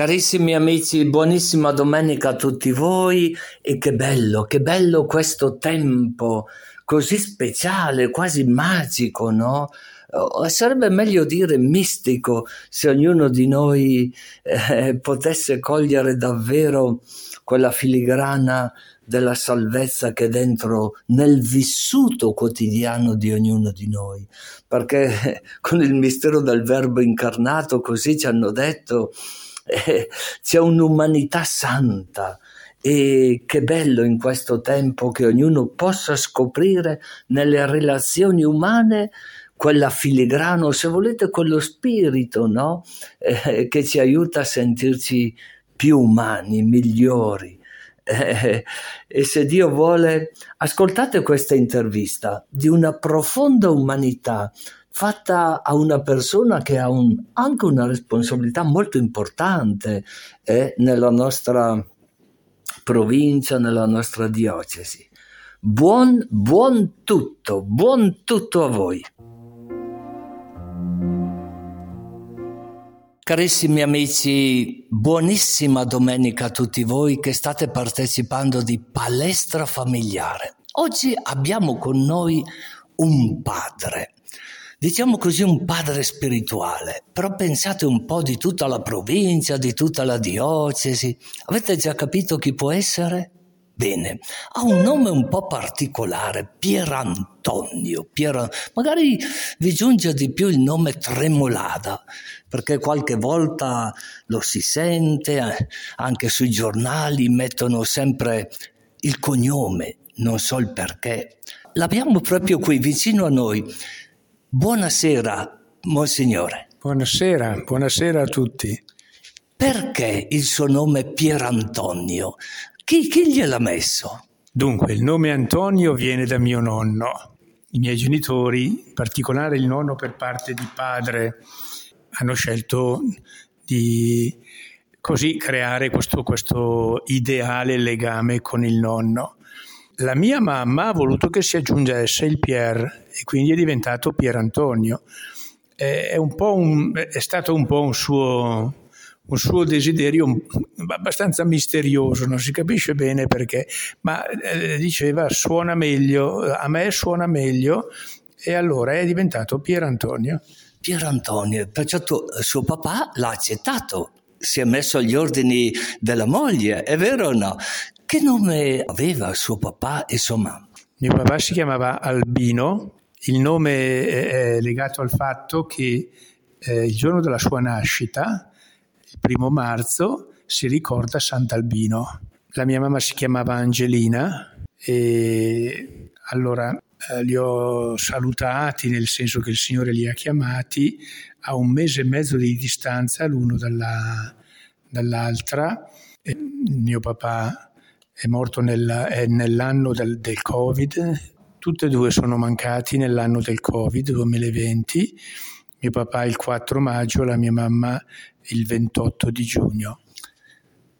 Carissimi amici, buonissima domenica a tutti voi e che bello, che bello questo tempo così speciale, quasi magico, no? O sarebbe meglio dire mistico se ognuno di noi eh, potesse cogliere davvero quella filigrana della salvezza che è dentro nel vissuto quotidiano di ognuno di noi. Perché con il mistero del Verbo incarnato, così ci hanno detto, c'è un'umanità santa. E che bello in questo tempo che ognuno possa scoprire nelle relazioni umane quella filigrano, se volete, quello spirito no? eh, che ci aiuta a sentirci più umani, migliori. Eh, e se Dio vuole, ascoltate questa intervista di una profonda umanità fatta a una persona che ha un, anche una responsabilità molto importante eh, nella nostra provincia, nella nostra diocesi. Buon, buon tutto, buon tutto a voi. Carissimi amici, buonissima domenica a tutti voi che state partecipando di Palestra Familiare. Oggi abbiamo con noi un padre, diciamo così un padre spirituale, però pensate un po' di tutta la provincia, di tutta la diocesi. Avete già capito chi può essere? Bene, ha un nome un po' particolare, Pierantonio. Pier... Magari vi giunge di più il nome Tremolada, perché qualche volta lo si sente, eh, anche sui giornali mettono sempre il cognome, non so il perché. L'abbiamo proprio qui vicino a noi. Buonasera, Monsignore. Buonasera, buonasera a tutti. Perché il suo nome Pierantonio? Chi, chi gliel'ha messo? Dunque, il nome Antonio viene da mio nonno. I miei genitori, in particolare il nonno per parte di padre, hanno scelto di così creare questo, questo ideale legame con il nonno. La mia mamma ha voluto che si aggiungesse il Pier e quindi è diventato Pier Antonio. È, un, è stato un po' un suo, un suo desiderio abbastanza misterioso, non si capisce bene perché, ma eh, diceva suona meglio, a me suona meglio e allora è diventato Pier Antonio. Pier Antonio, perciò tu, suo papà l'ha accettato, si è messo agli ordini della moglie, è vero o no? Che nome aveva suo papà e sua mamma? Mio papà si chiamava Albino, il nome è legato al fatto che eh, il giorno della sua nascita, il primo marzo si ricorda Sant'Albino. La mia mamma si chiamava Angelina e allora eh, li ho salutati nel senso che il Signore li ha chiamati a un mese e mezzo di distanza l'uno dalla, dall'altra. E mio papà è morto nel, è nell'anno del, del Covid, tutte e due sono mancati nell'anno del Covid 2020 mio papà il 4 maggio, la mia mamma il 28 di giugno.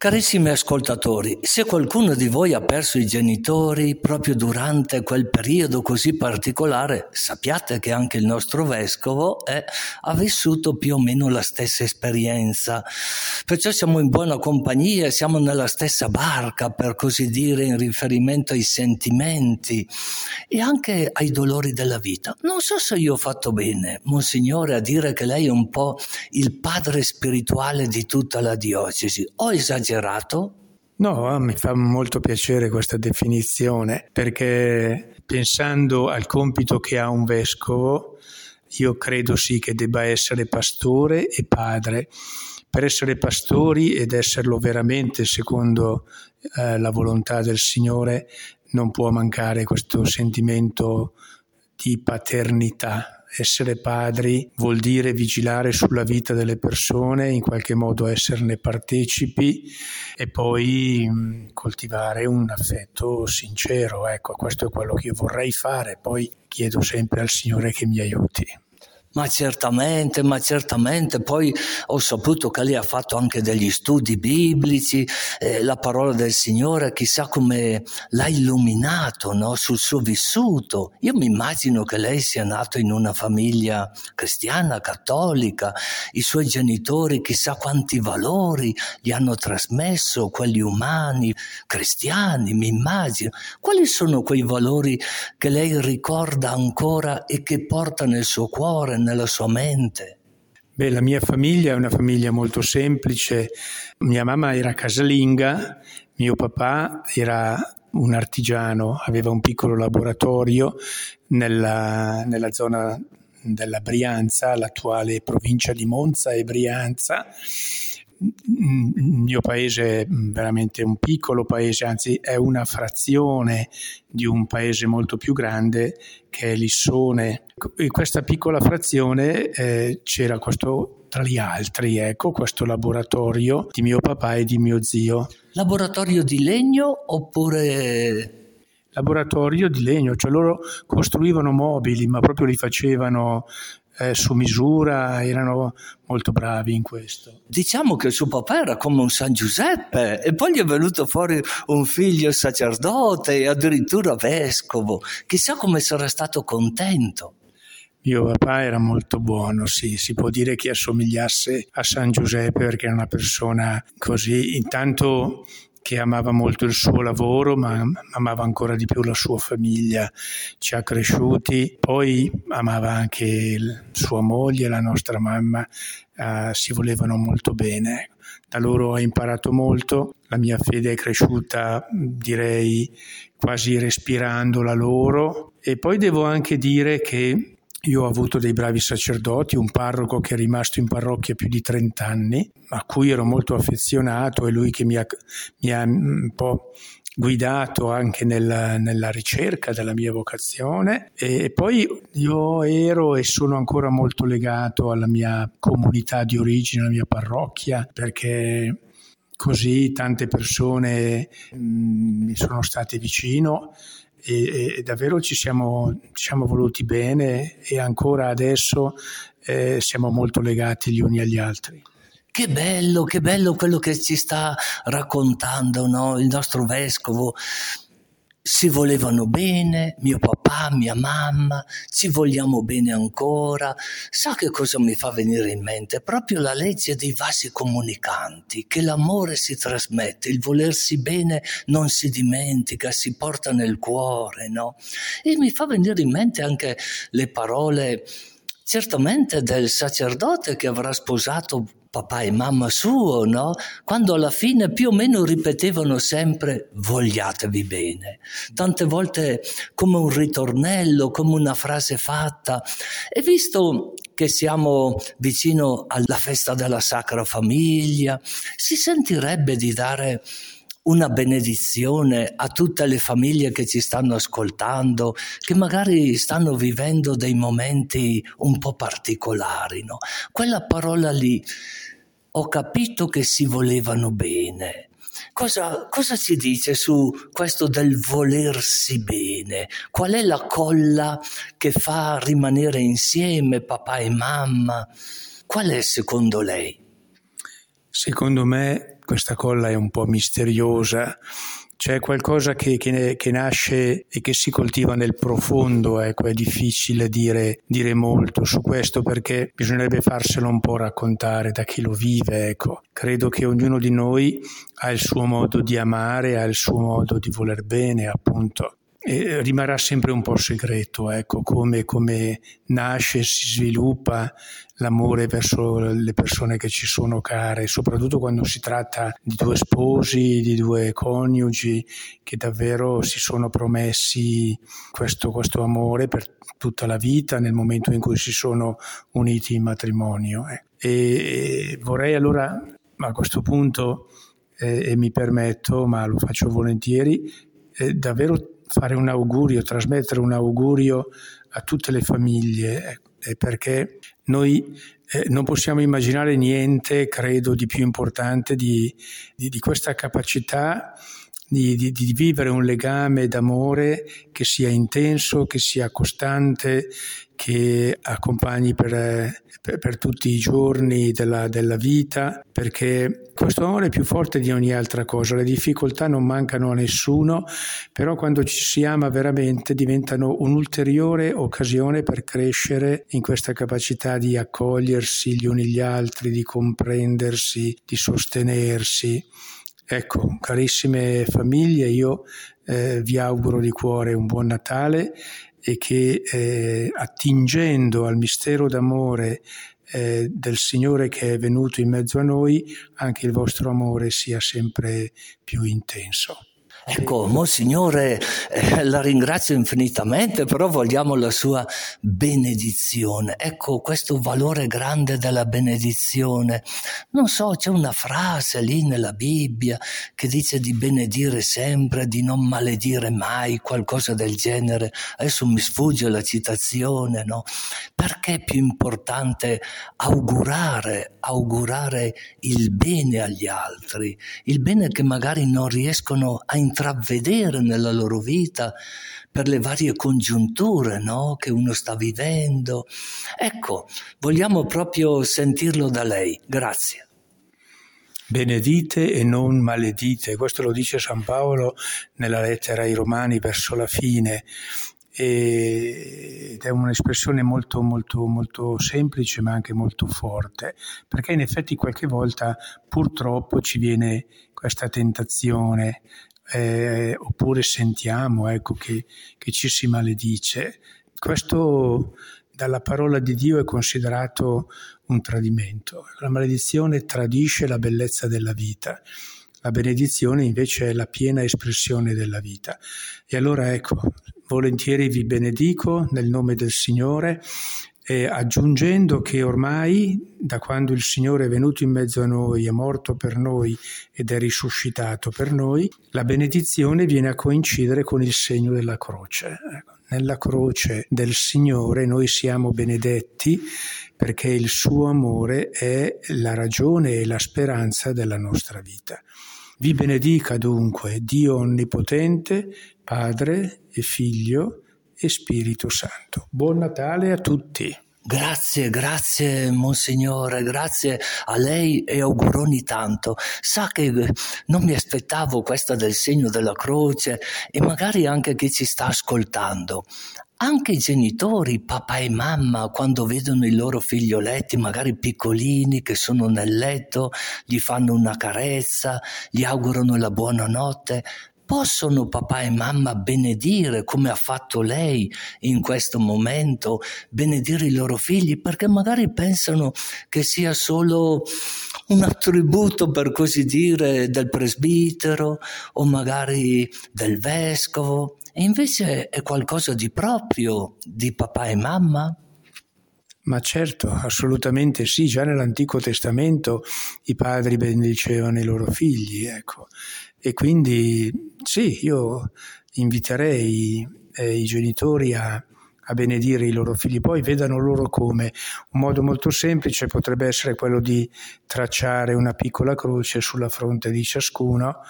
Carissimi ascoltatori, se qualcuno di voi ha perso i genitori proprio durante quel periodo così particolare, sappiate che anche il nostro vescovo eh, ha vissuto più o meno la stessa esperienza. Perciò siamo in buona compagnia, siamo nella stessa barca, per così dire, in riferimento ai sentimenti e anche ai dolori della vita. Non so se io ho fatto bene, Monsignore, a dire che lei è un po' il padre spirituale di tutta la diocesi. Ho esagerato esagerato? No, mi fa molto piacere questa definizione perché pensando al compito che ha un vescovo, io credo sì che debba essere pastore e padre. Per essere pastori ed esserlo veramente secondo eh, la volontà del Signore non può mancare questo sentimento di paternità, essere padri vuol dire vigilare sulla vita delle persone, in qualche modo esserne partecipi e poi mm, coltivare un affetto sincero. Ecco, questo è quello che io vorrei fare, poi chiedo sempre al Signore che mi aiuti. Ma certamente, ma certamente. Poi ho saputo che lei ha fatto anche degli studi biblici, eh, la parola del Signore, chissà come l'ha illuminato no? sul suo vissuto. Io mi immagino che lei sia nato in una famiglia cristiana, cattolica, i suoi genitori chissà quanti valori gli hanno trasmesso, quelli umani, cristiani, mi immagino. Quali sono quei valori che lei ricorda ancora e che porta nel suo cuore? Nella sua mente? Beh, la mia famiglia è una famiglia molto semplice. Mia mamma era casalinga, mio papà era un artigiano, aveva un piccolo laboratorio nella, nella zona della Brianza, l'attuale provincia di Monza e Brianza il mio paese è veramente un piccolo paese, anzi è una frazione di un paese molto più grande che è Lissone. In questa piccola frazione eh, c'era questo, tra gli altri, ecco, questo laboratorio di mio papà e di mio zio. Laboratorio di legno oppure laboratorio di legno, cioè loro costruivano mobili, ma proprio li facevano eh, su misura, erano molto bravi in questo. Diciamo che suo papà era come un San Giuseppe e poi gli è venuto fuori un figlio sacerdote e addirittura vescovo. Chissà come sarà stato contento. Mio papà era molto buono, sì, si può dire che assomigliasse a San Giuseppe perché era una persona così, intanto che amava molto il suo lavoro, ma amava ancora di più la sua famiglia, ci ha cresciuti, poi amava anche sua moglie, la nostra mamma, eh, si volevano molto bene. Da loro ho imparato molto, la mia fede è cresciuta, direi, quasi respirando la loro. E poi devo anche dire che io ho avuto dei bravi sacerdoti, un parroco che è rimasto in parrocchia più di 30 anni, a cui ero molto affezionato, è lui che mi ha, mi ha un po' guidato anche nella, nella, ricerca della mia vocazione. E poi io ero e sono ancora molto legato alla mia comunità di origine, alla mia parrocchia, perché così tante persone mh, mm, mi sono state vicino e, e davvero ci siamo, ci siamo, voluti bene e ancora adesso eh, siamo molto legati gli uni agli altri. Che bello, che bello quello che ci sta raccontando no? il nostro vescovo si volevano bene, mio papà, mia mamma, ci vogliamo bene ancora. Sa che cosa mi fa venire in mente? Proprio la legge dei vasi comunicanti, che l'amore si trasmette, il volersi bene non si dimentica, si porta nel cuore, no? E mi fa venire in mente anche le parole certamente del sacerdote che avrà sposato papà e mamma suo, no? Quando alla fine più o meno ripetevano sempre vogliatevi bene. Tante volte come un ritornello, come una frase fatta. E visto che siamo vicino alla festa della Sacra Famiglia, si sentirebbe di dare una benedizione a tutte le famiglie che ci stanno ascoltando, che magari stanno vivendo dei momenti un po' particolari. No? Quella parola lì, ho capito che si volevano bene. Cosa, cosa si dice su questo del volersi bene? Qual è la colla che fa rimanere insieme papà e mamma? Qual è secondo lei? Secondo me questa colla è un po' misteriosa, c'è qualcosa che, che, che, nasce e che si coltiva nel profondo, ecco, è difficile dire, dire, molto su questo perché bisognerebbe farselo un po' raccontare da chi lo vive, ecco. Credo che ognuno di noi ha il suo modo di amare, ha il suo modo di voler bene, appunto e rimarrà sempre un po' segreto, ecco, come, come nasce, si sviluppa l'amore verso le persone che ci sono care, soprattutto quando si tratta di due sposi, di due coniugi che davvero si sono promessi questo, questo amore per tutta la vita nel momento in cui si sono uniti in matrimonio. Eh. E vorrei allora a questo punto, eh, e mi permetto, ma lo faccio volentieri, eh, davvero fare un augurio, trasmettere un augurio a tutte le famiglie, eh, perché noi eh, non possiamo immaginare niente, credo, di più importante di, di, di questa capacità di, di, di vivere un legame d'amore che sia intenso, che sia costante, che accompagni per, per, per tutti i giorni della, della, vita, perché questo amore è più forte di ogni altra cosa. Le difficoltà non mancano a nessuno, però quando ci si ama veramente diventano un'ulteriore occasione per crescere in questa capacità di accogliersi gli uni gli altri, di comprendersi, di sostenersi. Ecco, carissime famiglie, io eh, vi auguro di cuore un buon Natale e che eh, attingendo al mistero d'amore eh, del Signore che è venuto in mezzo a noi, anche il vostro amore sia sempre più intenso. Ecco, Monsignore, eh, la ringrazio infinitamente, però vogliamo la sua benedizione. Ecco, questo valore grande della benedizione. Non so, c'è una frase lì nella Bibbia che dice di benedire sempre, di non maledire mai, qualcosa del genere. Adesso mi sfugge la citazione, no? Perché è più importante augurare, augurare il bene agli altri, il bene che magari non riescono a intendere intravedere nella loro vita per le varie congiunture no? che uno sta vivendo. Ecco, vogliamo proprio sentirlo da lei. Grazie. Benedite e non maledite, questo lo dice San Paolo nella lettera ai Romani verso la fine ed è un'espressione molto, molto, molto semplice ma anche molto forte, perché in effetti qualche volta purtroppo ci viene questa tentazione eh, oppure sentiamo ecco, che, che ci si maledice. Questo dalla parola di Dio è considerato un tradimento. La maledizione tradisce la bellezza della vita. La benedizione invece è la piena espressione della vita. E allora ecco, volentieri vi benedico nel nome del Signore eh, aggiungendo che ormai da quando il Signore è venuto in mezzo a noi, è morto per noi ed è risuscitato per noi, la benedizione viene a coincidere con il segno della croce. Ecco, nella croce del Signore noi siamo benedetti perché il suo amore è la ragione e la speranza della nostra vita. Vi benedica dunque Dio Onnipotente, Padre e Figlio e Spirito Santo. Buon Natale a tutti. Grazie, grazie Monsignore, grazie a lei e auguroni tanto. Sa che non mi aspettavo questa del segno della croce e magari anche chi ci sta ascoltando. Anche i genitori, papà e mamma, quando vedono i loro figlioletti, magari piccolini, che sono nel letto, gli fanno una carezza, gli augurano la buonanotte, possono papà e mamma benedire come ha fatto lei in questo momento, benedire i loro figli, perché magari pensano che sia solo un attributo, per così dire, del presbitero o magari del vescovo, e invece è qualcosa di proprio di papà e mamma. Ma certo, assolutamente sì, già nell'Antico Testamento i padri benedicevano i loro figli, ecco. E quindi sì, io inviterei eh, i genitori a, a benedire i loro figli, poi vedano loro come un modo molto semplice potrebbe essere quello di tracciare una piccola croce sulla fronte di ciascuno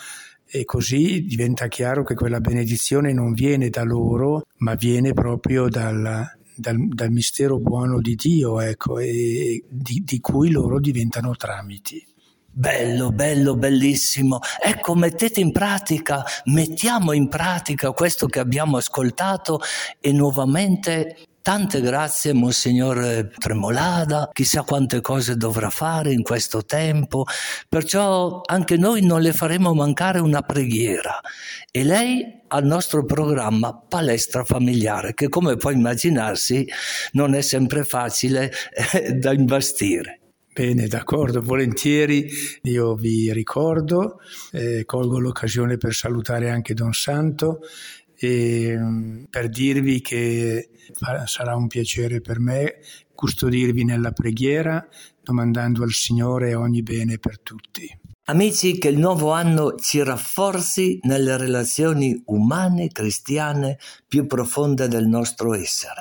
e così diventa chiaro che quella benedizione non viene da loro, ma viene proprio dal, dal, dal mistero buono di Dio, ecco, e di, di cui loro diventano tramiti. Bello, bello, bellissimo. Ecco, mettete in pratica, mettiamo in pratica questo che abbiamo ascoltato e nuovamente Tante grazie, Monsignor Tremolada, chissà quante cose dovrà fare in questo tempo, perciò anche noi non le faremo mancare una preghiera. E lei al nostro programma Palestra Familiare, che come può immaginarsi non è sempre facile eh, da imbastire. Bene, d'accordo, volentieri io vi ricordo, eh, colgo l'occasione per salutare anche Don Santo e mm, per dirvi che sarà un piacere per me custodirvi nella preghiera domandando al Signore ogni bene per tutti. Amici, che il nuovo anno ci rafforzi nelle relazioni umane, cristiane più profonde del nostro essere.